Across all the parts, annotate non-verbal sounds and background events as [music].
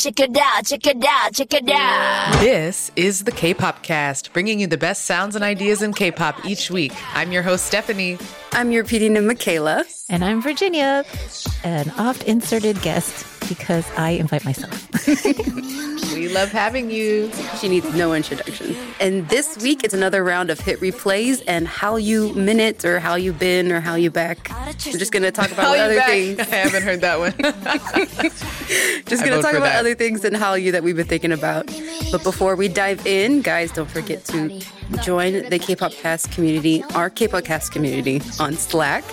Check it out, check it out, check it out. This is the K-pop cast, bringing you the best sounds and ideas in K-pop each week. I'm your host Stephanie. I'm your PD name, Michaela. And I'm Virginia, an oft inserted guest because I invite myself. [laughs] we love having you. She needs no introduction. And this week it's another round of hit replays and how you minute or how you been or how you back. We're just gonna talk about other back. things. I haven't heard that one. [laughs] [laughs] just gonna talk about that. other things and how you that we've been thinking about. But before we dive in, guys, don't forget to join the K-pop cast community, our K-pop cast community on Slack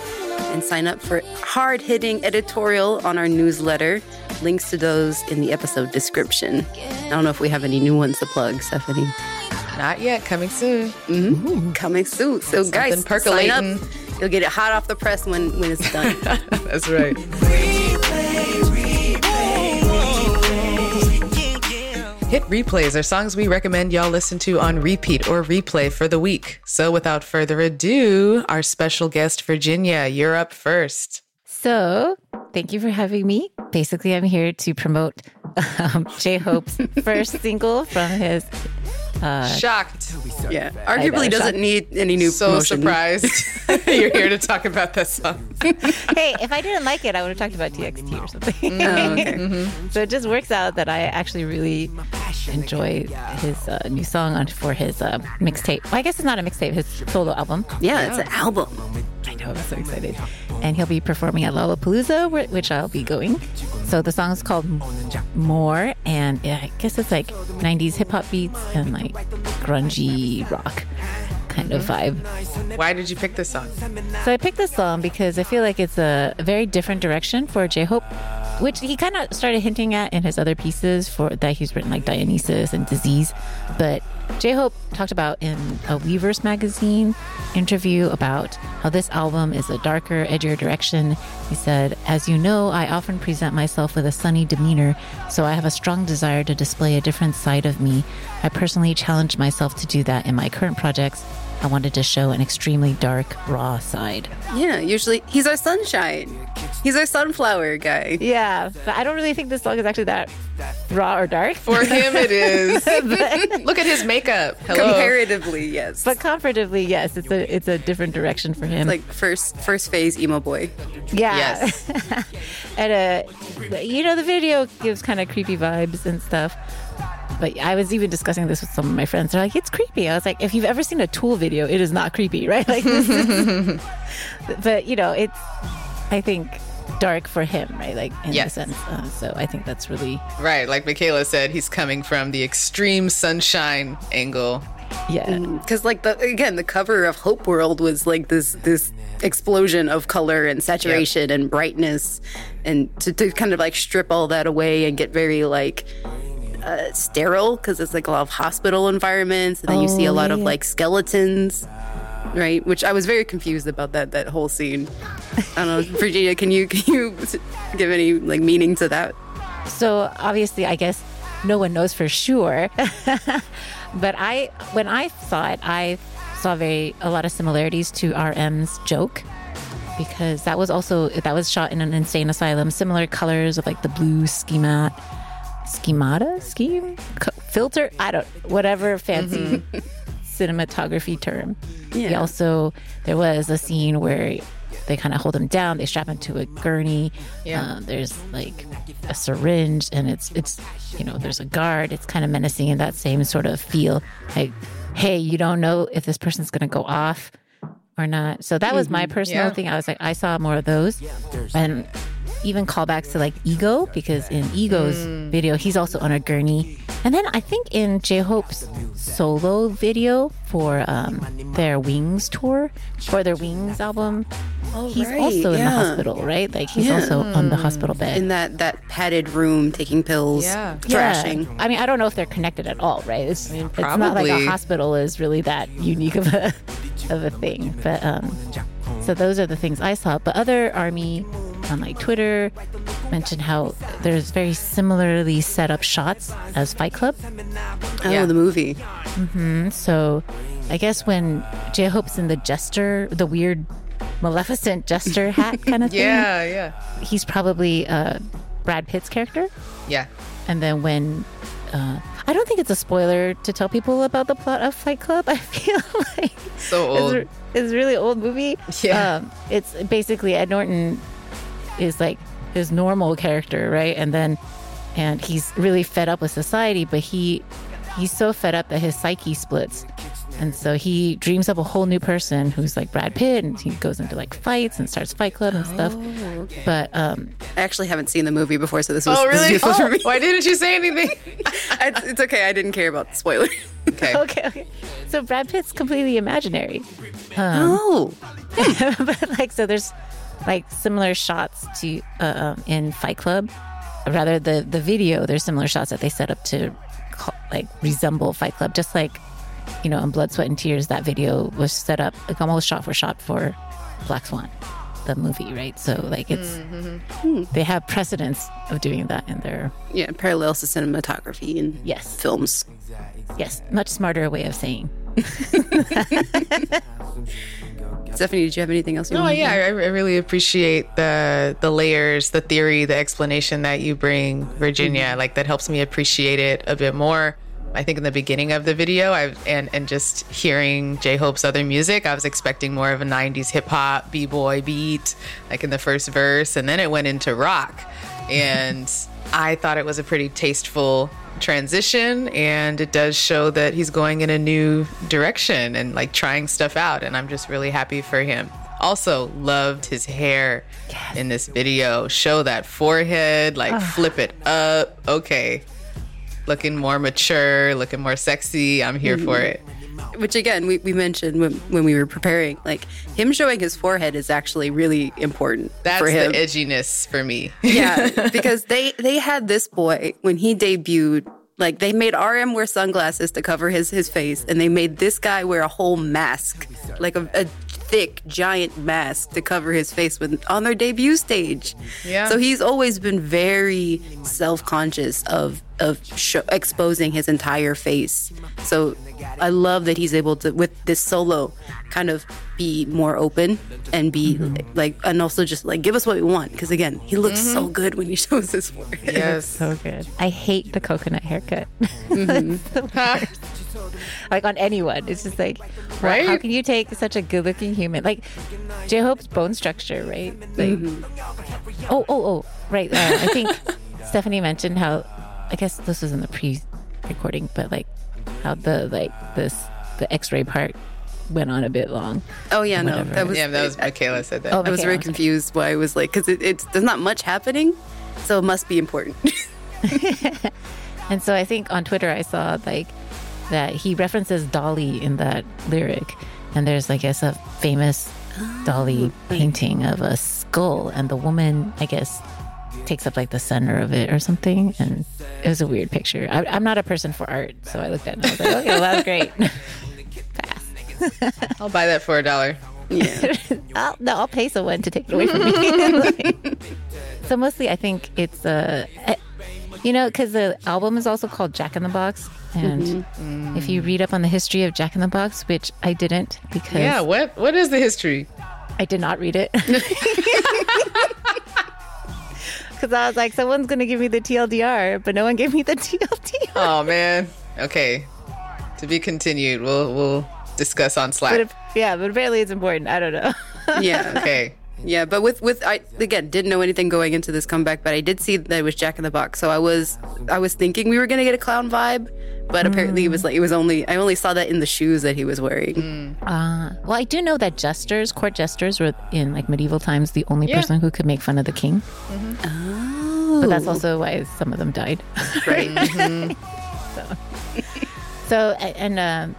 and sign up for hard hitting editorial on our newsletter. Links to those in the episode description. I don't know if we have any new ones to plug, Stephanie. Not yet. Coming soon. Mm-hmm. Coming soon. So, Something guys, percolating. sign up. You'll get it hot off the press when, when it's done. [laughs] That's right. Hit replays are songs we recommend y'all listen to on repeat or replay for the week. So without further ado, our special guest, Virginia, you're up first. So thank you for having me. Basically, I'm here to promote um, J Hope's [laughs] first single from his uh, Shocked. Yeah. Arguably doesn't need any new So promotion. surprised [laughs] you're here to talk about this song. [laughs] hey, if I didn't like it, I would have talked about TXT or something. Oh, okay. mm-hmm. So it just works out that I actually really enjoy his uh, new song on for his uh, mixtape. Well, I guess it's not a mixtape, his solo album. Yeah, it's an album. I know, I'm so excited. And he'll be performing at Lollapalooza, which I'll be going. So the song is called More, and I guess it's like 90s hip hop beats and like grungy rock kind of vibe. Why did you pick this song? So I picked this song because I feel like it's a, a very different direction for J Hope which he kind of started hinting at in his other pieces for that he's written like Dionysus and Disease. But J Hope talked about in a Weverse magazine interview about how this album is a darker, edgier direction. He said, As you know, I often present myself with a sunny demeanor, so I have a strong desire to display a different side of me. I personally challenged myself to do that in my current projects I wanted to show an extremely dark, raw side. Yeah, usually he's our sunshine. He's our sunflower guy. Yeah, but I don't really think this song is actually that raw or dark. For him, it is. [laughs] [laughs] Look at his makeup. Hello. Comparatively, yes. But comparatively, yes, it's a it's a different direction for him. It's like first first phase emo boy. Yeah. Yes. [laughs] and uh, you know, the video gives kind of creepy vibes and stuff. But I was even discussing this with some of my friends. They're like, it's creepy. I was like, if you've ever seen a Tool video, it is not creepy, [laughs] right? Like, is, [laughs] but you know, it's, I think, dark for him, right? Like in yes. a sense. Uh, so I think that's really right. Like Michaela said, he's coming from the extreme sunshine angle. Yeah, because like the again, the cover of Hope World was like this this explosion of color and saturation yep. and brightness, and to, to kind of like strip all that away and get very like uh, sterile because it's like a lot of hospital environments, and then oh, you see a lot yeah. of like skeletons, right? Which I was very confused about that that whole scene. I don't know, Virginia, can you [laughs] can you give any like meaning to that? So obviously, I guess no one knows for sure, [laughs] but I when I saw it, I saw very a lot of similarities to RM's joke because that was also that was shot in an insane asylum similar colors of like the blue schema schemata scheme filter i don't whatever fancy mm-hmm. [laughs] cinematography term yeah. he also there was a scene where they kind of hold him down they strap him to a gurney yeah. Uh, there's like a syringe and it's it's you know there's a guard it's kind of menacing in that same sort of feel like hey you don't know if this person's going to go off or not so that was my mm-hmm. personal yeah. thing i was like i saw more of those and even callbacks to like Ego because in Ego's mm. video he's also on a gurney, and then I think in J Hope's solo video for um, their Wings tour for their Wings album, oh, he's right. also yeah. in the hospital, right? Like he's yeah. also on the hospital bed in that that padded room taking pills, yeah. thrashing. Yeah. I mean, I don't know if they're connected at all, right? It's, I mean, it's not like a hospital is really that unique of a of a thing, but um, so those are the things I saw. But other army on like Twitter mentioned how there's very similarly set up shots as Fight Club. Oh, yeah. the movie. Mm-hmm. So I guess when J Hope's in the jester, the weird Maleficent jester [laughs] hat kind of thing. yeah, yeah. He's probably uh, Brad Pitt's character. Yeah. and then when uh, I don't think it's a spoiler to tell people about the plot of Fight Club. [laughs] I feel like So it's, old. it's a really old movie. Yeah. Um, it's basically Ed Norton is like his normal character, right? And then, and he's really fed up with society, but he he's so fed up that his psyche splits. And so he dreams up a whole new person who's like Brad Pitt, and he goes into like fights and starts Fight Club and stuff. But um, I actually haven't seen the movie before, so this was Oh, this is really? useful for me. Why didn't you say anything? [laughs] it's, it's okay. I didn't care about the spoiler. Okay. [laughs] okay, okay. So Brad Pitt's completely imaginary. oh, [laughs] but like so there's like similar shots to uh, um, in fight club rather the the video there's similar shots that they set up to like resemble fight club just like you know in blood sweat and tears that video was set up like almost shot for shot for black swan the movie right? So like it's mm-hmm. hmm. they have precedence of doing that in their yeah, parallels to cinematography and yes. films. yes much smarter way of saying. [laughs] Stephanie, did you have anything else you No, wanted to yeah, I, I really appreciate the the layers, the theory, the explanation that you bring, Virginia. Mm-hmm. Like that helps me appreciate it a bit more. I think in the beginning of the video, I and and just hearing J Hope's other music, I was expecting more of a '90s hip hop b boy beat, like in the first verse, and then it went into rock, and I thought it was a pretty tasteful transition and it does show that he's going in a new direction and like trying stuff out and I'm just really happy for him. Also loved his hair in this video. Show that forehead, like flip it up. Okay. Looking more mature, looking more sexy. I'm here for it. Which again, we, we mentioned when, when we were preparing, like him showing his forehead is actually really important That's for the edginess for me. yeah, [laughs] because they they had this boy when he debuted. Like they made RM wear sunglasses to cover his his face, and they made this guy wear a whole mask, like a, a thick giant mask to cover his face when on their debut stage. Yeah. So he's always been very self conscious of of exposing his entire face. So I love that he's able to with this solo kind of be more open and be mm-hmm. like and also just like give us what we want. Because again he looks so mm-hmm. good when he shows his forehead. Yes. so good. I hate the coconut haircut. [laughs] Mm-hmm. It's the worst. like on anyone. It's just like why- Right? how can you take such a good looking human? Like j-hope's bone structure right? Like oh oh oh right uh, i think [laughs] stephanie mentioned how i guess this was in the pre-recording but like how the like this the x-ray part went on a bit long Oh yeah, no, that was Yeah, that was I, Michaela said that. Oh, I was very confused why I was like because it, it's there's not much happening, so it must be important. [laughs] And so I think on Twitter I saw like that he references Dali in that lyric. And there's, I guess, a famous Dali oh, painting of a skull, and the woman, I guess, takes up like the center of it or something. And it was a weird picture. I, I'm not a person for art, so I looked at it and I was like, okay, well, that was great. [laughs] Pass. [laughs] I'll buy that for a dollar. yeah, [laughs] I'll, no, I'll pay someone to take it away from me. Like- so mostly, I think it's uh, eh, you know, because the album is also called Jack in the Box, and if you read up on the history of Jack in the Box, which I didn't because Yeah, what what is the history? I did not read it. Because I was like, someone's going to give me the TLDR, but no one gave me the TLDR. Oh man. Okay. To be continued. We'll we'll discuss on But Slack. if, yeah, but apparently it's important. I don't know. yeah, Okay. [laughs] yeah. But with with I again didn't know anything going into this comeback, but I did see that it was Jack in the Box, so I was I was thinking we were gonna get a clown vibe, but apparently it was like it was only I only saw that in the shoes that he was wearing. Uh, well, I do know that jesters, court jesters, were in like medieval times the only Yeah. person who could make fun of the king. Oh, But that's also why some of them died. Right. [laughs] So, a- and um,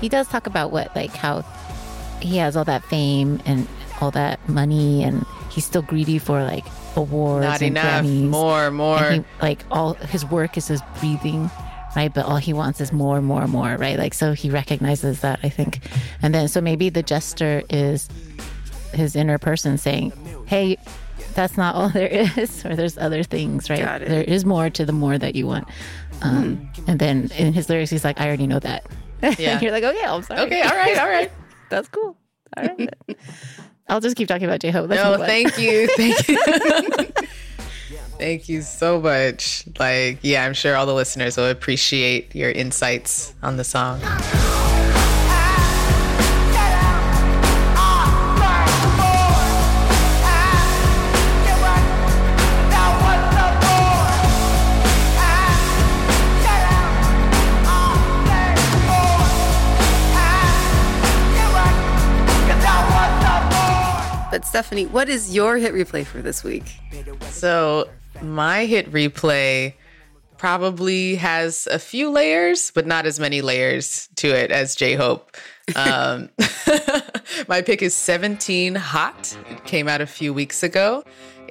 he does talk about what, like, how he has all that fame and all that money, and he's still greedy for like awards Not and enough. Grammys. More, more. And he, like all his work is his breathing, right? But all he wants is more, more, more, right? Like so he recognizes that, I think. And then so maybe the jester is his inner person saying, Hey, that's not all [laughs] there is, or there's other things, right? Got it. There is more to the more that you want. Um, and then in his lyrics, he's like, I already know that. [laughs] Yeah. and you're like, okay, I'm sorry. okay, all right, all right. [laughs] That's cool. All right. I'll just keep talking about J Hope. No, thank you. [laughs] Thank you. Thank you so much. Like, yeah, I'm sure all the listeners will appreciate your insights on the song. Stephanie, what is your hit replay for this week? So, my hit replay probably has a few layers, but not as many layers to it as J Hope. Um, [laughs] my pick is 17 Hot. It came out a few weeks ago.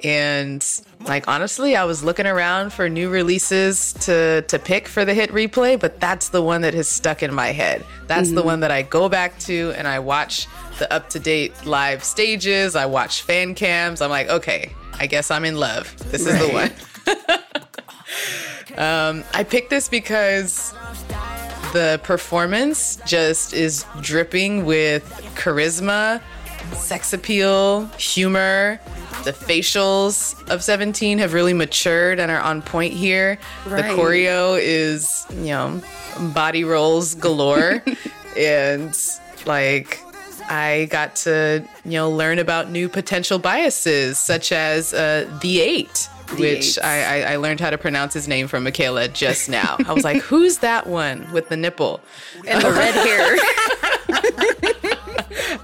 And like honestly, I was looking around for new releases to to pick for the hit replay, but that's the one that has stuck in my head. That's the one that I go back to and I watch the up to date live stages. I watch fan cams. I'm like, okay, I guess I'm in love. This is the one. [laughs] um, I picked this because the performance just is dripping with charisma, sex appeal, humor. The facials of 17 have really matured and are on point here. Right. The choreo is, you know, body rolls galore. [laughs] and like, I got to, you know, learn about new potential biases, such as uh, The8, which eight. I, I, I learned how to pronounce his name from Michaela just now. I was like, who's that one with the nipple? And the red hair. [laughs]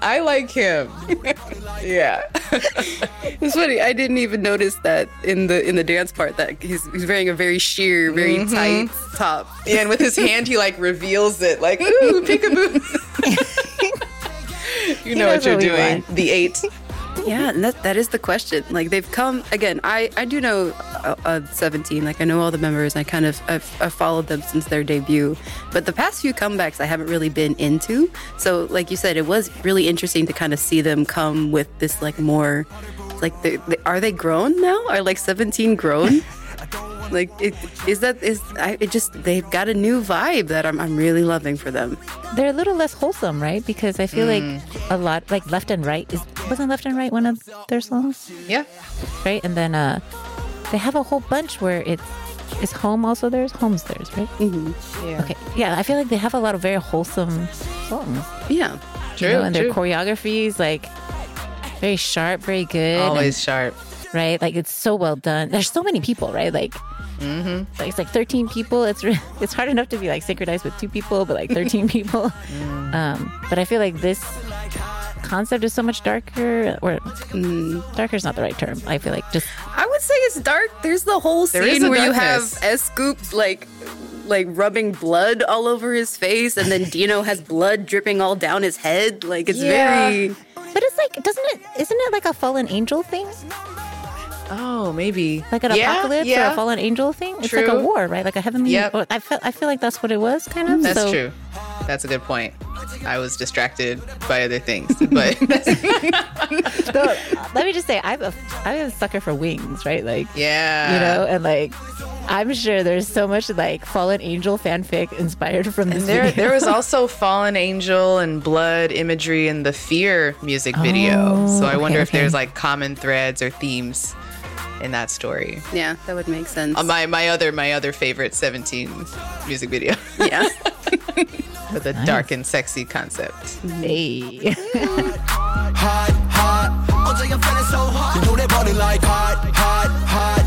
I like him. yeah. [laughs] It's funny. I didn't even notice that in the in the dance part that he's he's wearing a very sheer, very tight top. Yeah, and with his hand, he like reveals it, like, ooh, peekaboo. [laughs] you know what you're doing. want. The eight. [laughs] Yeah, and that that is the question. Like they've come again. I I do know uh, uh, 17. Like I know all the members. I kind of I've, I've followed them since their debut. But the past few comebacks I haven't really been into. So like you said, it was really interesting to kind of see them come with this like more like they, they, are they grown now? Are like 17 grown? [laughs] like it, is that is I it just they've got a new vibe that I'm I'm really loving for them. They're a little less wholesome, right? Because I feel Mm. like a lot, like Left and Right, is wasn't Left and Right one of their songs, Yeah. right? And then uh, they have a whole bunch where it's is Home also theirs, Home's theirs, right? Yeah. Okay, yeah, I feel like they have a lot of very wholesome songs, Yeah. True. you know, and their true. choreographies like very sharp, very good, and- Always sharp. Right? Like it's so well done. There's so many people, right? Like, like it's like 13 people. It's re- [laughs] it's hard enough to be like synchronized with two people, but like 13 [laughs] people. Um, but I feel like this concept is so much darker, or mm, darker is not the right term. I feel like just I would say it's dark. There's the whole scene a where you have S.Coups like like rubbing blood all over his face, and then Dino has blood dripping all down his head. Like it's Yeah. very But it's like, doesn't it? Isn't it like a fallen angel thing? Oh, maybe. Like an Yeah, apocalypse or a fallen angel thing? It's like a war, right? Like a heavenly. Yep. or- I feel. I feel like that's what it was, kind of. That's So- true. That's a good point. I was distracted by other things, but [laughs] So, uh, let me just say, I'm a I'm a sucker for wings, right? Like yeah, you know, and like I'm sure there's so much like fallen angel fanfic inspired from this There, video. there was [laughs] also fallen angel and blood imagery in the Fear music video. so I oh, okay, wonder if okay. there's like common threads or themes in that story. yeah. That would make sense. Uh, my my other my other favorite 17 music video yeah. [laughs] with a dark and sexy concept. Hey. hot, hot.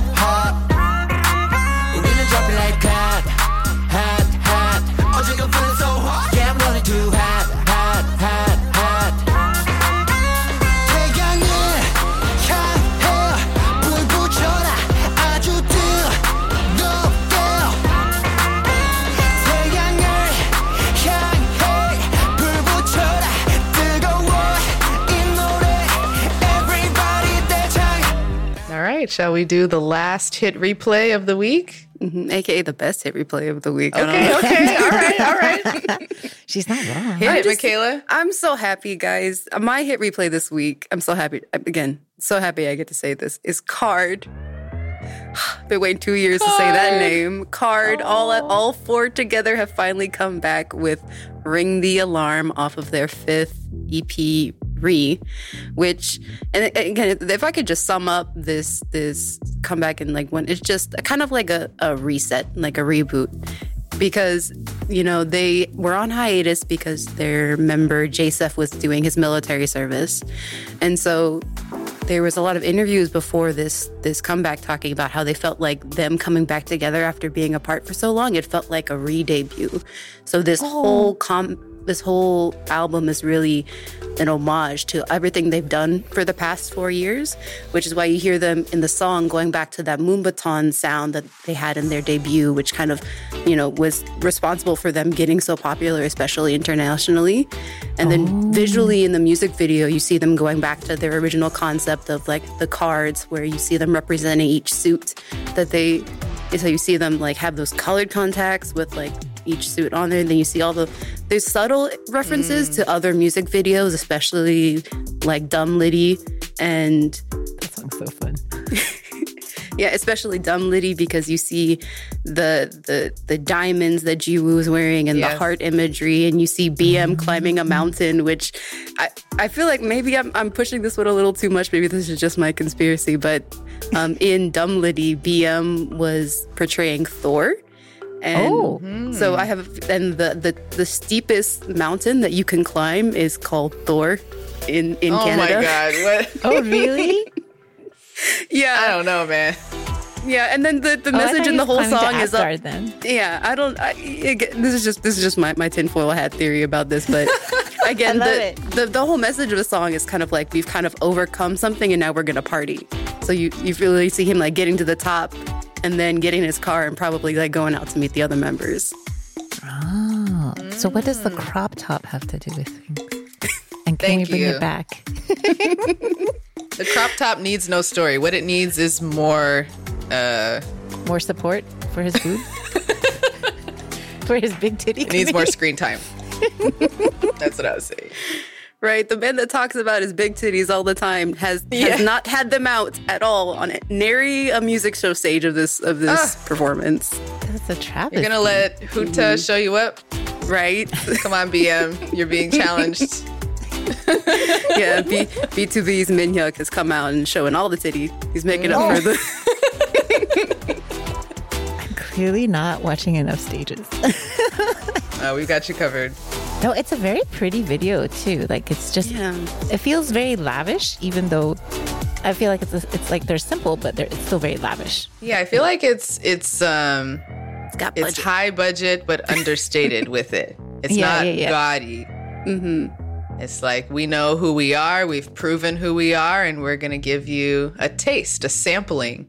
Shall we do the last hit replay of the week? Mhm. AKA the best hit replay of the week. Okay, know. okay, [laughs] all right, all right. [laughs] She's not wrong. Hit I'm it, just- Michaela. I'm so happy, guys. My hit replay this week. I'm so happy. Again, so happy I get to say this is KARD. [sighs] Been waiting two years to say that name. KARD. All all four together have finally come back with "Ring the Alarm" off of their fifth EP Re, which and again, if I could just sum up this this comeback and like when it's just kind of like a, a reset, like a reboot. Because, you know, they were on hiatus because their member J.Seph was doing his military service. And so there was a lot of interviews before this this comeback talking about how they felt like them coming back together after being apart for so long. It felt like a re-debut. So this oh. whole com this whole album is really an homage to everything they've done for the past four years, which is why you hear them in the song going back to that moombahton sound that they had in their debut, which kind of, you know, was responsible for them getting so popular, especially internationally. And then oh. visually in the music video, you see them going back to their original concept of like the cards, where you see them representing each suit that they. So you see them like have those colored contacts with like each suit on there. And then you see all the there's subtle references mm. to other music videos, especially like Dumb Litty and That song's so fun. Yeah, especially Dumb Litty because you see the the the diamonds that Jiwoo is wearing and the heart imagery, and you see BM climbing a mountain, which I, I feel like maybe I'm, I'm pushing this one a little too much. Maybe this is just my conspiracy, but um, in Dumb Litty, BM was portraying Thor. And Oh. so I have, and the, the the steepest mountain that you can climb is called Thor in in Oh Canada. my god, what? [laughs] Oh, really? [laughs] Yeah, I don't know, man. yeah, and then the, the Oh, message thought in the whole climbing to song is up. Then. Yeah, I don't. I, again, this is just this is just my, my tinfoil hat theory about this, but [laughs] again, the, the the whole message of the song is kind of like we've kind of overcome something and now we're gonna party. So you you really see him like getting to the top and then getting his car and probably like going out to meet the other members. Oh, so what does the mm. crop top have to do with things? And can Thank we bring you. it back? [laughs] The crop top needs no story. What it needs is more. uh More support for his boob? [laughs] for his big titty? It needs more screen time. [laughs] That's what I was saying. Right, the man that talks about his big titties all the time has Yeah. has not had them out at all on it. Nary a music show stage of this of this performance. That's a travesty. You're gonna let Huta show you up? Right? Come on, BM. You're being [laughs] challenged. Yeah, B BtoB's Minhyuk has come out and showing all the titty. He's making up for the [laughs] I'm clearly not watching enough stages. Uh, [laughs] we've got you covered. no, it's a very pretty video too. Like it's just, Yeah. it feels very lavish, even though I feel like it's a, it's like they're simple, but they're, it's still very lavish. Yeah, I feel like it's it's um It's got it's high budget but understated with it. It's Yeah, not yeah, yeah. gaudy. It's like we know who we are, we've proven who we are, and we're gonna give you a taste, a sampling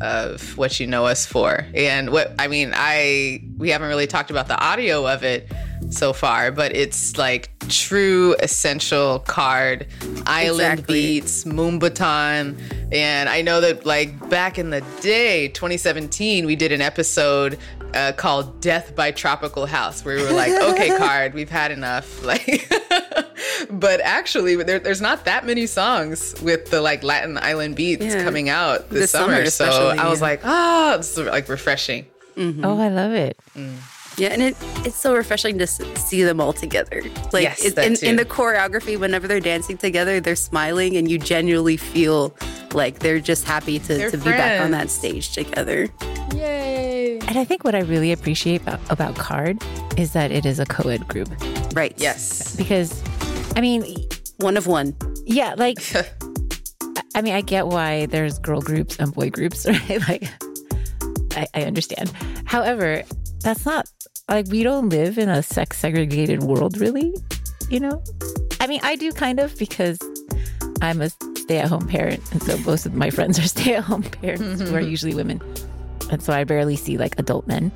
of what you know us for. And what I mean, I we haven't really talked about the audio of it so far, but it's like true essential KARD, island Exactly. beats, moombahton. And I know that like back in the day, 2017, we did an episode uh, called Death by Tropical House, where we were like, [laughs] okay, KARD, we've had enough. [laughs] Like [laughs] but actually there, there's not that many songs with the like Latin island beats Yeah. coming out this, This summer. summer So I was yeah. like, ah, it's like refreshing. Oh, I love it. Yeah, and it it's so refreshing to see them all together. Like Yes, it- that in, too. in the choreography, whenever they're dancing together, they're smiling, and you genuinely feel like they're just happy to, They're to be back on that stage together. Yay. And I think what I really appreciate about, about KARD is that it is a co ed group. Right. Yes. Because, I mean, One of one. yeah, like, [laughs] I- mean, I get why there's girl groups and boy groups, [laughs] right? Like, I, I understand. However, that's not like we don't live in a sex segregated world, really. You know, I mean, I do kind of because I'm a stay at home parent, and so most of my friends are [laughs] stay at home parents who are mm-hmm. usually women, and so I barely see like adult men,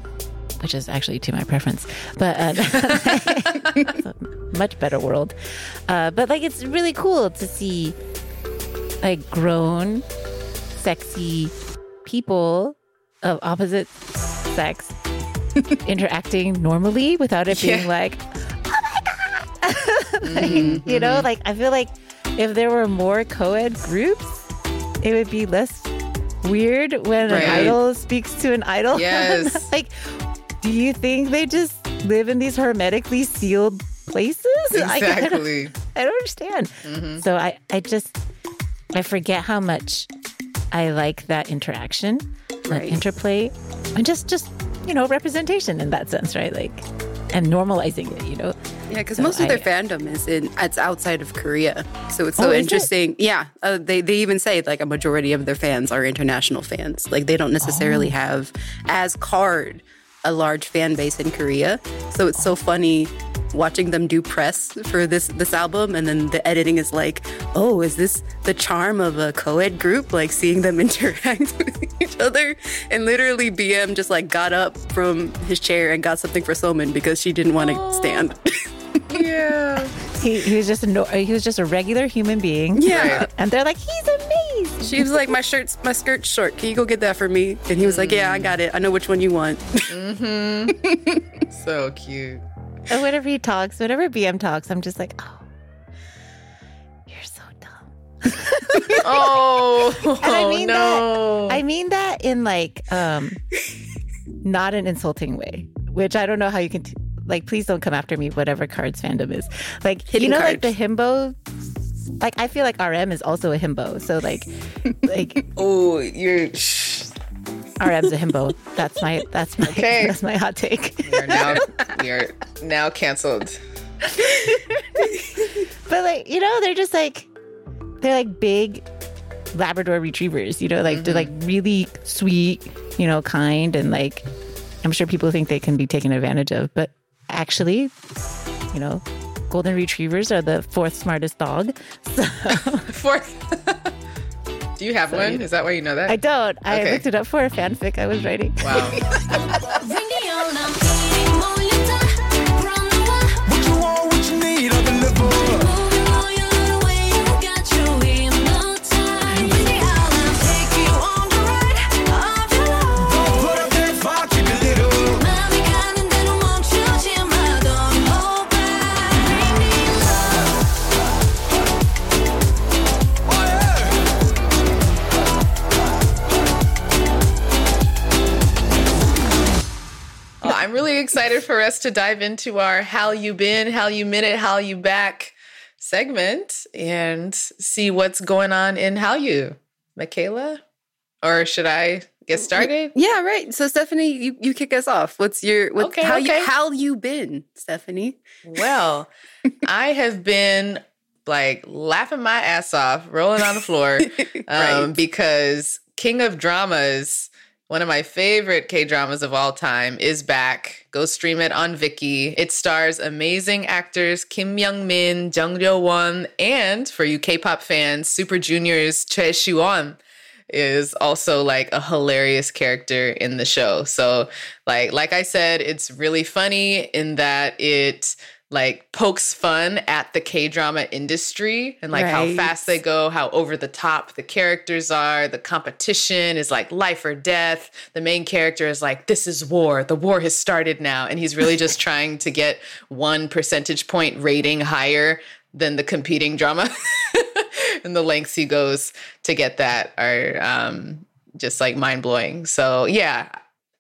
which is actually to my preference. But uh, it's [laughs] a much better world. Uh, but like, it's really cool to see like grown, sexy people of opposite sex [laughs] interacting normally without it being Yeah. like, oh my god, Like, [laughs] you know, like I feel like if there were more co-ed groups, it would be less weird when Right. an idol speaks to an idol. Yes. like, do you think they just live in these hermetically sealed places? [laughs] I- Exactly. I don't understand. So I, I just, I forget how much I like that interaction, that interplay, and just, just you know, representation in that sense, right? Like, and normalizing it, you know. Yeah, because So most of their I- fandom is in it's outside of Korea, so it's Oh, so it? interesting. Yeah, uh, they they even say like a majority of their fans are international fans. Like they don't necessarily Oh. have as KARD a large fan base in Korea. So it's so funny watching them do press for this this album, and then the editing is like, oh, is this the charm of a co-ed group? Like seeing them [laughs] interact with each other, and literally BM just like got up from his chair and got something for Somin because she didn't want to stand. Yeah. [laughs] He, he was just a no, he was just a regular human being. Yeah. Right. And they're like, he's amazing. She was like, "My shirt's my skirt's short. Can you go get that for me?" And he was like, "Yeah, I got it. I know which one you want." [laughs] So cute. And whenever he talks, whenever BM talks, I'm just like, oh, you're so dumb. [laughs] Oh, And I mean no. that I mean that in like um not an insulting way, which I don't know how you can t- like please don't come after me whatever KARD's fandom is. Like Hidden you know like the himbo like I feel like RM is also a himbo. So like like [laughs] oh, you're. Shh. RM's a himbo. That's my that's my Okay. that's my hot take. You're now you're now canceled. But like, you know, they're just like they're like big Labrador retrievers, you know, like they're like mm-hmm. really sweet, you know, kind and like I'm sure people think they can be taken advantage of, but actually, you know, golden retrievers are the fourth smartest dog. So Fourth. [laughs] Do you have one? Is that why you know that? I don't. I Okay. looked it up for a fanfic I was mm. writing. wow. [laughs] really excited for us to dive into our how you been, how you minute, how you back segment and see what's going on in how you. Michaela? Or should I get started? yeah, right. So Stephanie, you, you kick us off. What's your what, Okay, how okay. you how you been, Stephanie? Well, [laughs] I have been like laughing my ass off, rolling on the floor, [laughs] um, Right. because King of Dramas, one of my favorite K dramas of all time, is back. Go stream it on Viki. It stars amazing actors Kim Myung Min, Jung Ryo Won, and for you K-pop fans, Super Junior's Choi Siwon is also like a hilarious character in the show. So like like I said, it's really funny in that it like pokes fun at the K-drama industry and like how fast they go, how over the top the characters are, the competition is like life or death. The main character is like this is war. The war has started now and he's really just [laughs] trying to get 1 percentage point rating higher than the competing drama. [laughs] and the lengths he goes to get that are um, just like mind blowing. So yeah,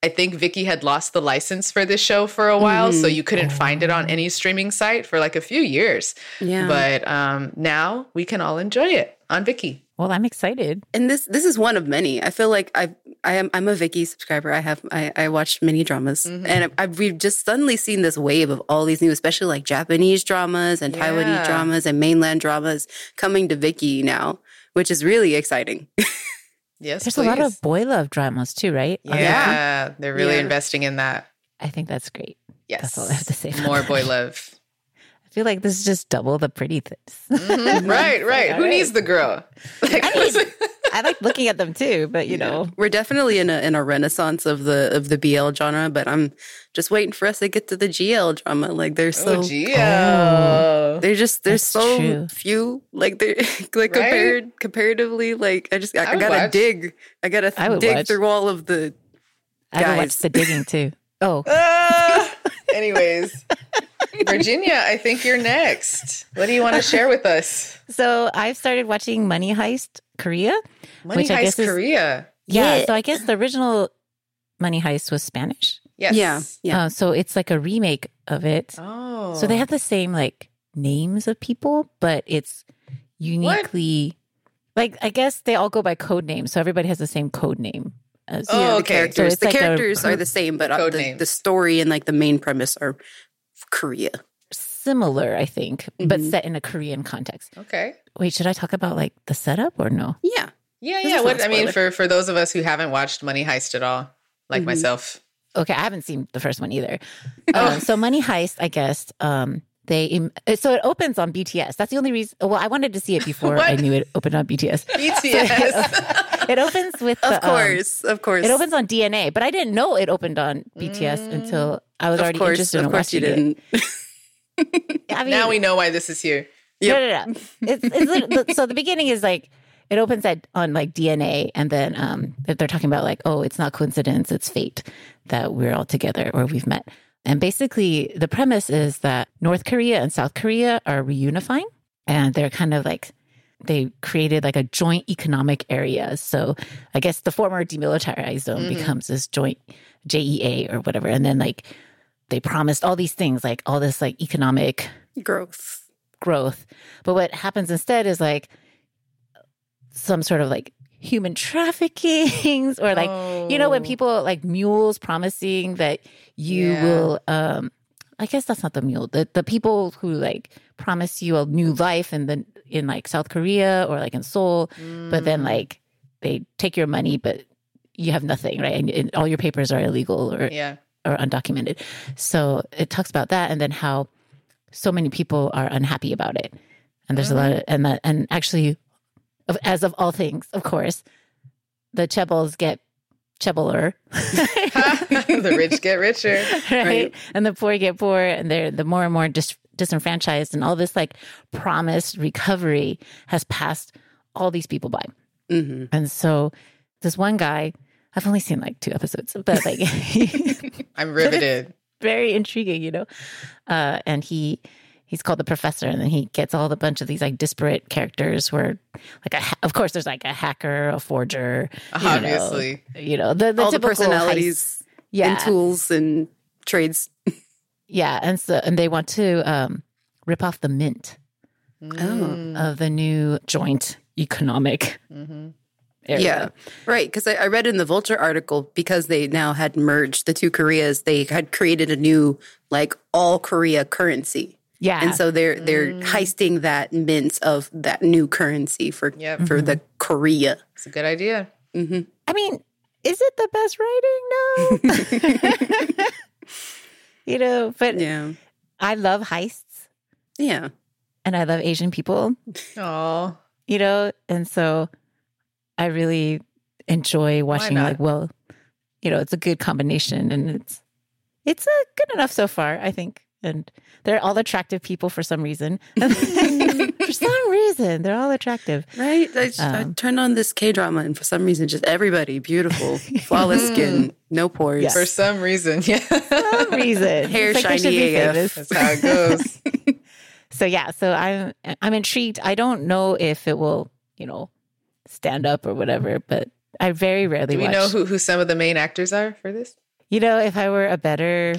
I think Viki had lost the license for this show for a while, so you couldn't find it on any streaming site for like a few years. Yeah. But um, now we can all enjoy it on Viki. Well, I'm excited. And this this is one of many. I feel like I I am I'm a Viki subscriber. I have I, I watched many dramas, Mm-hmm. and I, I've we've just suddenly seen this wave of all these new, especially like Japanese dramas and Yeah. Taiwanese dramas and mainland dramas coming to Viki now, which is really exciting. [laughs] Yes, There's a lot of boy love dramas too, right? Yeah, they're really Yeah. investing in that. I think that's great. Yes, That's all I have to say More boy love. I feel like this is just double the pretty things. [laughs] Mhm, right, right. Who all right. needs the girl? [laughs] Like, [laughs] I like looking at them too, but you know, We're definitely in a in a renaissance of the of the BL genre, but I'm just waiting for us to get to the GL drama. Like they're so oh, Gio. they're just there's That's so true. few like they're like compared comparatively like I just I, I I gotta watch. dig I gotta I dig watch. through all of the I haven't watched the digging too. Oh, Ah, anyways, [laughs] Virginia, I think you're next. What do you want to share with us? so I've started watching Money Heist Korea. Money Which I Heist guess is- Korea. Yeah, Yeah. so I guess the original Money Heist was Spanish. Yes. yeah yeah Uh, so it's like a remake of it. Oh. So they have the same like names of people, but it's uniquely like I guess they all go by code names, so everybody has the same code name. As, Oh, the okay. characters. So the like characters per- are the same, but uh, the, the story and like the main premise are Korea. similar, I think, but Mhm. set in a Korean context. Okay. Wait, should I talk about like the setup or no? Yeah. Yeah, This yeah. What I mean for for those of us who haven't watched Money Heist at all, like Mhm. myself. Okay, I haven't seen the first one either. [laughs] Um, so Money Heist, I guess. Um, they im- so it opens on BTS. That's the only reason. Well, I wanted to see it before I knew it opened on BTS. BTS. [laughs] It opens with Of the, um, course. of course. it opens on DNA, but I didn't know it opened on BTS until I was already course. interested Of in course you didn't. [laughs] [laughs] I mean, now we know why this is here. Yep. No, no, no. It's, it's so the beginning is like it opens at on like DNA, and then um they're talking about like oh it's not coincidence, it's fate that we're all together or we've met. And basically, the premise is that North Korea and South Korea are reunifying, and they're kind of like they created like a joint economic area. So I guess the former demilitarized zone mm-hmm. becomes this joint JEA or whatever, and then like they promised all these things, like all this like economic Growth. growth. But what happens instead is like some sort of like human traffickings or like you know when Oh. people like mules promising that you Yeah. will um I guess that's not the mule. The the people who like promise you a new life in the in like South Korea or like in Seoul, but then like they take your money but you have nothing, right? And, and all your papers are illegal or Yeah. or undocumented. So it talks about that and then how so many people are unhappy about it. And there's a lot of and that and actually of- as of all things, of course, the chaebols get chebbler, [laughs] the rich get richer. [laughs] right? Right. And the poor get poor and they're the more and more dis- disenfranchised and all this like promised recovery has passed all these people by. hmm And so this one guy, I've only seen like two episodes, but like [laughs] I'm riveted. very intriguing, you know. Uh, and he he's called the professor, and then he gets all the bunch of these like disparate characters. Where like a of course there's like a hacker, a forger, you know, Obviously. you know, the, the All the typical personalities heist- yeah, and tools and trades. yeah, and so and they want to um, rip off the mint Oh. of the new joint economic Mhm. area. Yeah, right. Because I, I read in the Vulture article because they now had merged the two Koreas, they had created a new like all Korea currency, yeah, and so they're they're heisting that mint of that new currency for Yep. for the Korea. It's a good idea. I mean, is it the best writing? No, [laughs] [laughs] you know, but Yeah, I love heists. yeah. and I love Asian people, Oh, you know, and so I really enjoy watching like well, you know, it's a good combination and it's it's uh, good enough so far, I think. And they're all attractive people for some reason. [laughs] for some reason, they're all attractive. Right. I, just- I Um, turned on this K drama, and for some reason, just everybody beautiful, [laughs] flawless skin, no pores. Yeah. for some reason, yeah. some [laughs] reason. Hair It's like shiny be AF. That's how it goes. So yeah, so I'm I'm intrigued. I don't know if it will, you know, stand up or whatever, but I very rarely Do we watch. know who, who some of the main actors are for this? You know, if I were a better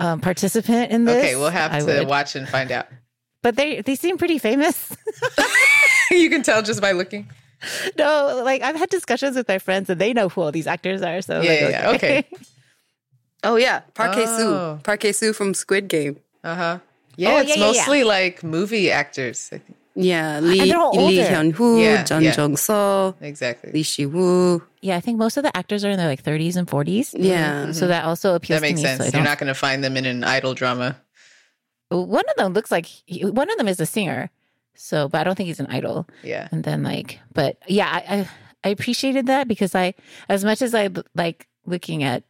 um, participant in this, Okay, we'll have I to would. watch and find out. But they they seem pretty famous. [laughs] you can tell just by looking. no, like I've had discussions with my friends, and they know who all these actors are. So Yeah, like, yeah, yeah, okay. [laughs] Oh yeah, Park Hae Oh. Soo, Park Hae Soo from Squid Game. Uh huh. Yeah, Oh, it's yeah, yeah, yeah. mostly like movie actors. I think. Yeah, Lee they're all Lee older. Hyun Woo, Yeah, Jung yeah. Jung So, Exactly. Lee Shi Woo. yeah, I think most of the actors are in their like 30s and 40s. Yeah, So that also appeals That makes to me. sense. So I You're don't- not going to find them in an idol drama. one of them looks like he, one of them is a singer. So, but I don't think he's an idol. Yeah. And then like, but yeah, I, I I appreciated that because I, as much as I like looking at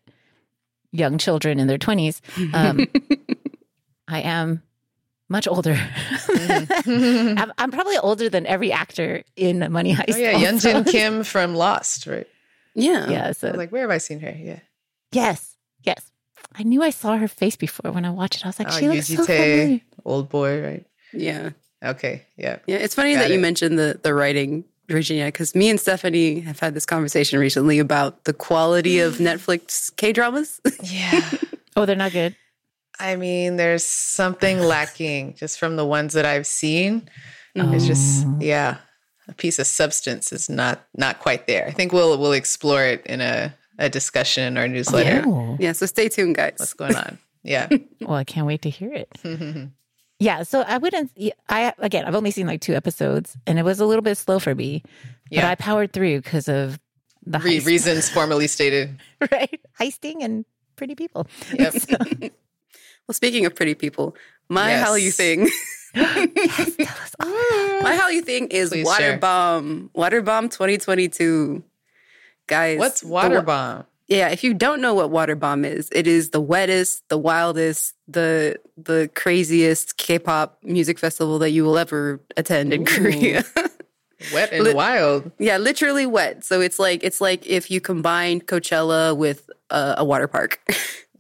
young children in their twenties, um, [laughs] I am much older. Mm-hmm. I'm, I'm probably older than every actor in Money Heist. Oh yeah, also. Yunjin [laughs] Kim from Lost, right? yeah, Yeah. I So was like, where have I seen her? Yeah. yes, yes. I knew I saw her face before when I watched it. I was like, Oh, she looks so familiar. Old boy, right? yeah, Okay, yeah. yeah. It's funny Got that you mentioned the the writing, Virginia, because me and Stephanie have had this conversation recently about the quality of [gasps] Netflix K dramas. Yeah. Oh, they're not good. I mean, there's something [laughs] lacking just from the ones that I've seen. It's just, mm. yeah, a piece of substance is not not quite there. I think we'll we'll explore it in a, a discussion or newsletter. Oh. Yeah, so stay tuned, guys. What's going on? Yeah. [laughs] Well, I can't wait to hear it. [laughs] yeah. So I wouldn't. I again, I've only seen like two episodes, and it was a little bit slow for me. But I powered through because of the Re- reasons formally stated. right? Heisting and pretty people. Yep. So- Well, speaking of pretty people, my Yes. Hallyu thing, [laughs] [laughs] my Hallyu thing is Please Water share. Bomb. Water Bomb 2022. Guys, What's water wa- bomb? Yeah, if you don't know what Water Bomb is, it is the wettest, the wildest, the the craziest K-pop music festival that you will ever attend in Korea. [laughs] Wet and Lit- wild. yeah, literally wet. So it's like it's like if you combined Coachella with uh, a water park.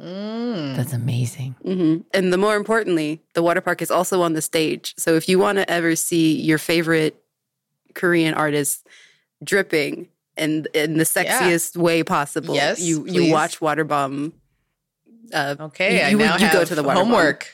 Mm. That's amazing. hmm And the more importantly, the water park is also on the stage. So if you want to ever see your favorite Korean artist dripping in in the sexiest way possible, Yes, you you please. watch Waterbomb. Uh, Okay, you, I you, now you have go to the water bomb. homework.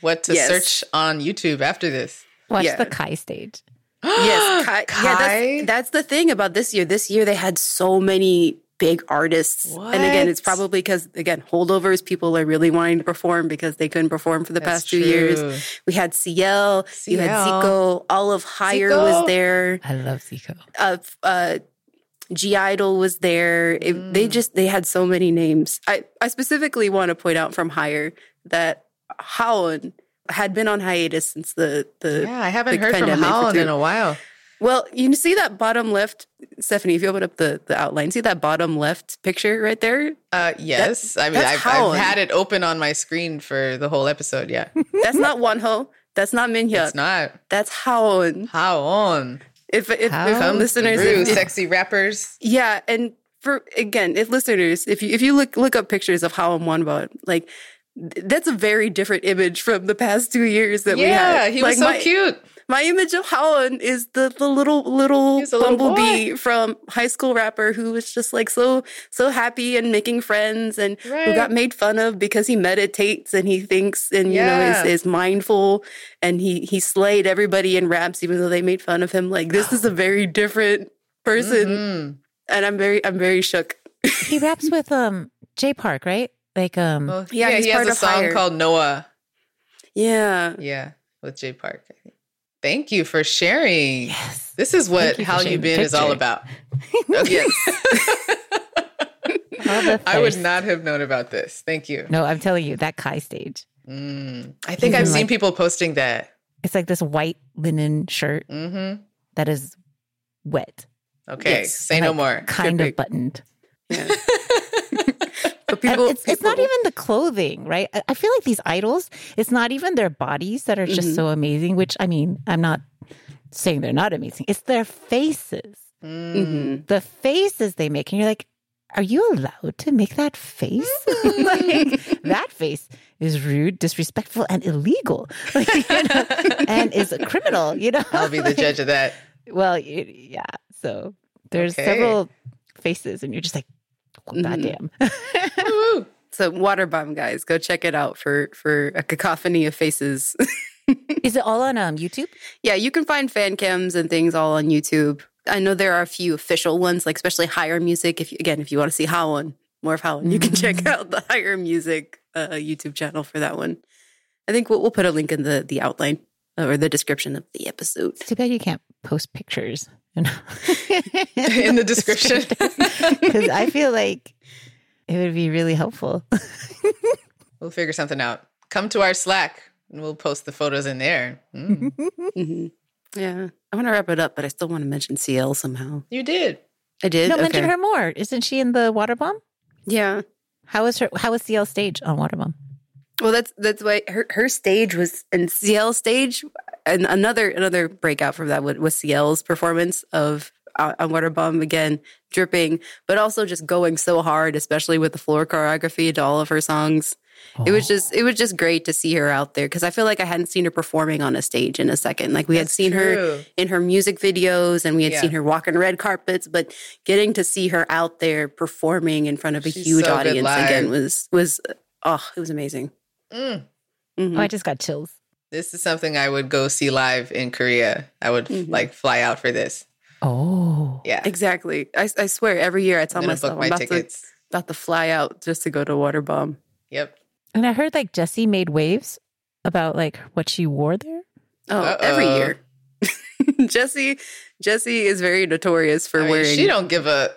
What to Yes. search on YouTube after this? Watch Yeah. the Kai stage. [gasps] Yes, Kai, Kai? yeah, that's, that's the thing about this year. This year they had so many big artists, and again, it's probably because again holdovers. People are really wanting to perform because they couldn't perform for the That's past two years. We had CL, you had Zico, all of H1GHR Zico. was there. I love Zico. uh, uh, (G)I-DLE was there. It, They Mm. just they had so many names. I I specifically want to point out from H1GHR that Haon had been on hiatus since the the Yeah, I haven't the heard from pandemic Holland in a while. Well, you see that bottom left, Stephanie. If you open up the the outline, see that bottom left picture right there. Uh, yes, I mean I've, I've had it open on my screen for the whole episode. Yeah, [laughs] That's not Wonho. That's not Minhyuk. it's not. That's Haon. How on? If if, if How Comes listeners, through, if, sexy rappers. Yeah, and for again, if listeners, if you if you look look up pictures of How I'm Wanba, like that's a very different image from the past two years that we had. Yeah, he was like so my, cute. My image of Haon is the the little little He's little bumblebee from high school rapper who was just like so so happy and making friends and who got made fun of because he meditates and he thinks and you know is, is mindful and he he slayed everybody in raps even though they made fun of him. Like this is a [sighs] very different person Mhm. and I'm very I'm very shook. He raps [laughs] with um Jay Park, right? Like um Well, Yeah, yeah, he's he has a of song Fire. called Noah. Yeah. Yeah, with Jay Park. I think. Thank you for sharing. Yes. This is what you How You Been is all about. [laughs] Okay. All [laughs] I would not have known about this. Thank you. No, I'm telling you, that Kai stage. Mm. I think Even I've seen like- people posting that. It's like this white linen shirt hmm that is wet. Okay, Yes, say no like, more. Kind Could of buttoned. Yeah. But And people it's, it's not even the clothing, right? I- feel like these idols, it's not even their bodies that are just Mhm. so amazing, which I mean, I'm not saying they're not amazing. It's their faces. Mm. Mhm. The faces they make. And you're like, are you allowed to make that face? [laughs] like, that face is rude, disrespectful, and illegal. [laughs] Like, you know, and is a criminal, you know? I'll be the judge of that. Well, yeah. So there's Okay. several faces, and you're just like. Goddamn. [laughs] Woo. So Waterbomb guys, go check it out for for a cacophony of faces. [laughs] Is it all on um, YouTube? yeah, you can find fan cams and things all on YouTube. I know there are a few official ones, like especially H1GHR Music. If you, again, if you want to see Haon, more of Haon, you can check out the H1GHR Music uh, YouTube channel for that one. I think we'll, we'll put a link in the the outline or the description of the episode. Too bad you can't post pictures. You know? [laughs] In the description. [laughs] Because I feel like it would be really helpful. [laughs] We'll figure something out. Come to our Slack and we'll post the photos in there. Mm. hmm Yeah, I want to wrap it up, but I still want to mention CL somehow. You did. I did. no, Okay. mention her more. Isn't she in the water bomb? Yeah. How is her? How is CL stage on water bomb? Well, that's that's why her her stage was and CL stage, and another another breakout from that was, was CL's performance of uh, on Waterbomb again, dripping, but also just going so hard, especially with the floor choreography to all of her songs. It was just it was just great to see her out there because I feel like I hadn't seen her performing on a stage in a second. Like we had That's seen her in her music videos and we had Yeah. seen her walking red carpets, but getting to see her out there performing in front of a She's huge so audience again was was oh, it was amazing. Mm. Oh, I just got chills. This is something I would go see live in Korea. I would Mhm. like fly out for this. Oh. Yeah. Exactly. I, I swear, every year I tell I'm myself book I'm my about to, about to fly out just to go to Water Bomb. Yep. And I heard like Jessi made waves about like what she wore there. Oh, every Uh-oh. year. [laughs] Jessi, Jessi is very notorious for I mean, wearing. she don't give a.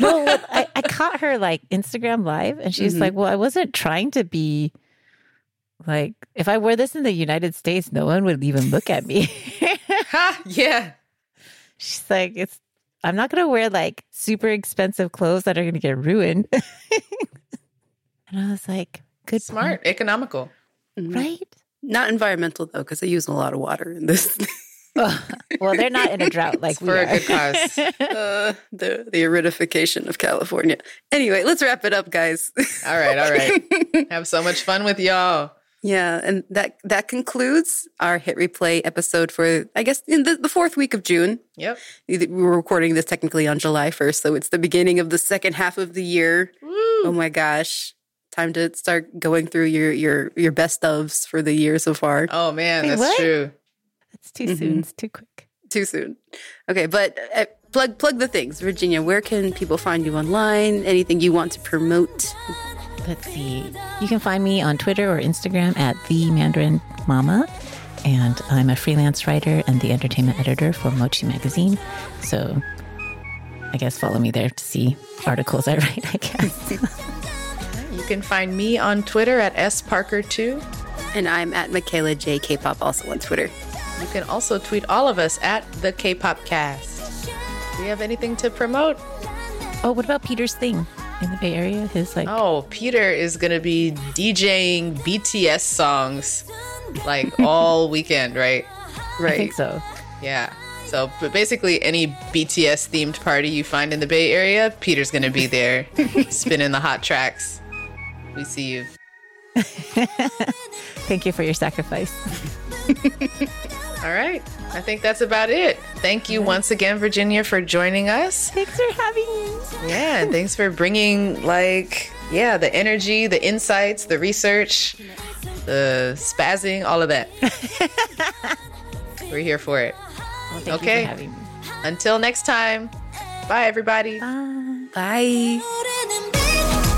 Well, [laughs] I, I caught her like Instagram live and she's Mhm. like, Well, I wasn't trying to be like, if I wore this in the United States, no one would even look at me. [laughs] ha, yeah. she's like, It's, I'm not going to wear like super expensive clothes that are going to get ruined. [laughs] and I was like, Good Smart, economical. Mhm. right? Not environmental though, because they use a lot of water in this. [laughs] well, they're not in a drought like It's we for a good cause. uh, the the aridification of California. Anyway, let's wrap it up, guys. All right, all right. Have so much fun with y'all. Yeah, and that that concludes our hit replay episode for I guess in the, the fourth week of June. Yep. We were recording this technically on July first, so it's the beginning of the second half of the year. Oh my gosh. Time to start going through your your your best ofs for the year so far. Oh man, Wait, that's what? true. That's too soon. It's too quick. Too soon. Okay, but uh, plug plug the things. Virginia, where can people find you online? Anything you want to promote? Let's see. You can find me on Twitter or Instagram at the Mandarin Mama, and I'm a freelance writer and the entertainment editor for Mochi Magazine. So, I guess follow me there to see articles I [laughs] write. I guess. [laughs] You can find me on Twitter at sparker2. And I'm at Michaela J K-pop also on Twitter. You can also tweet all of us at the K-pop cast. Do you have anything to promote? oh, what about Peter's thing in the Bay Area? His like. Oh, Peter is gonna be DJing BTS songs like [laughs] all weekend, right? Right. I think so. Yeah. So, but basically, any BTS themed party you find in the Bay Area, Peter's gonna be there, [laughs] spinning the hot tracks. We see you. [laughs] Thank you for your sacrifice. All right. I think that's about it. Thank you once again, Virginia, for joining us. Thanks for having me. Yeah, and thanks for bringing like yeah, the energy, the insights, the research, the spazzing, all of that. [laughs] We're here for it. Well, thank Okay. You for having me. Until next time. Bye everybody. Bye. Bye.